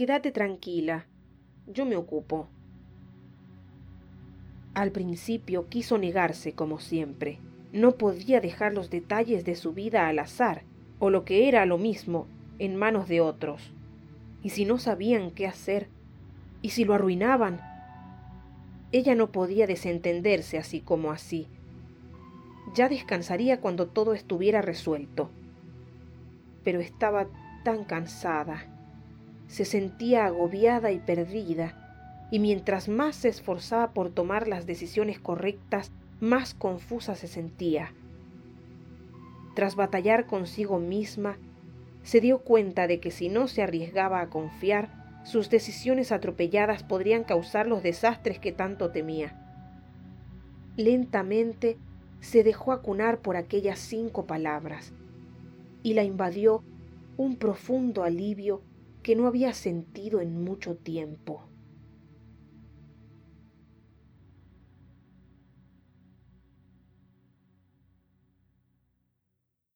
Quédate tranquila. Yo me ocupo. Al principio quiso negarse como siempre. No podía dejar los detalles de su vida al azar, o lo que era lo mismo, en manos de otros. Y si no sabían qué hacer, y si lo arruinaban, ella no podía desentenderse así como así. Ya descansaría cuando todo estuviera resuelto. Pero estaba tan cansada. Se sentía agobiada y perdida, y mientras más se esforzaba por tomar las decisiones correctas, más confusa se sentía. Tras batallar consigo misma, se dio cuenta de que si no se arriesgaba a confiar, sus decisiones atropelladas podrían causar los desastres que tanto temía. Lentamente se dejó acunar por aquellas cinco palabras y la invadió un profundo alivio que no había sentido en mucho tiempo.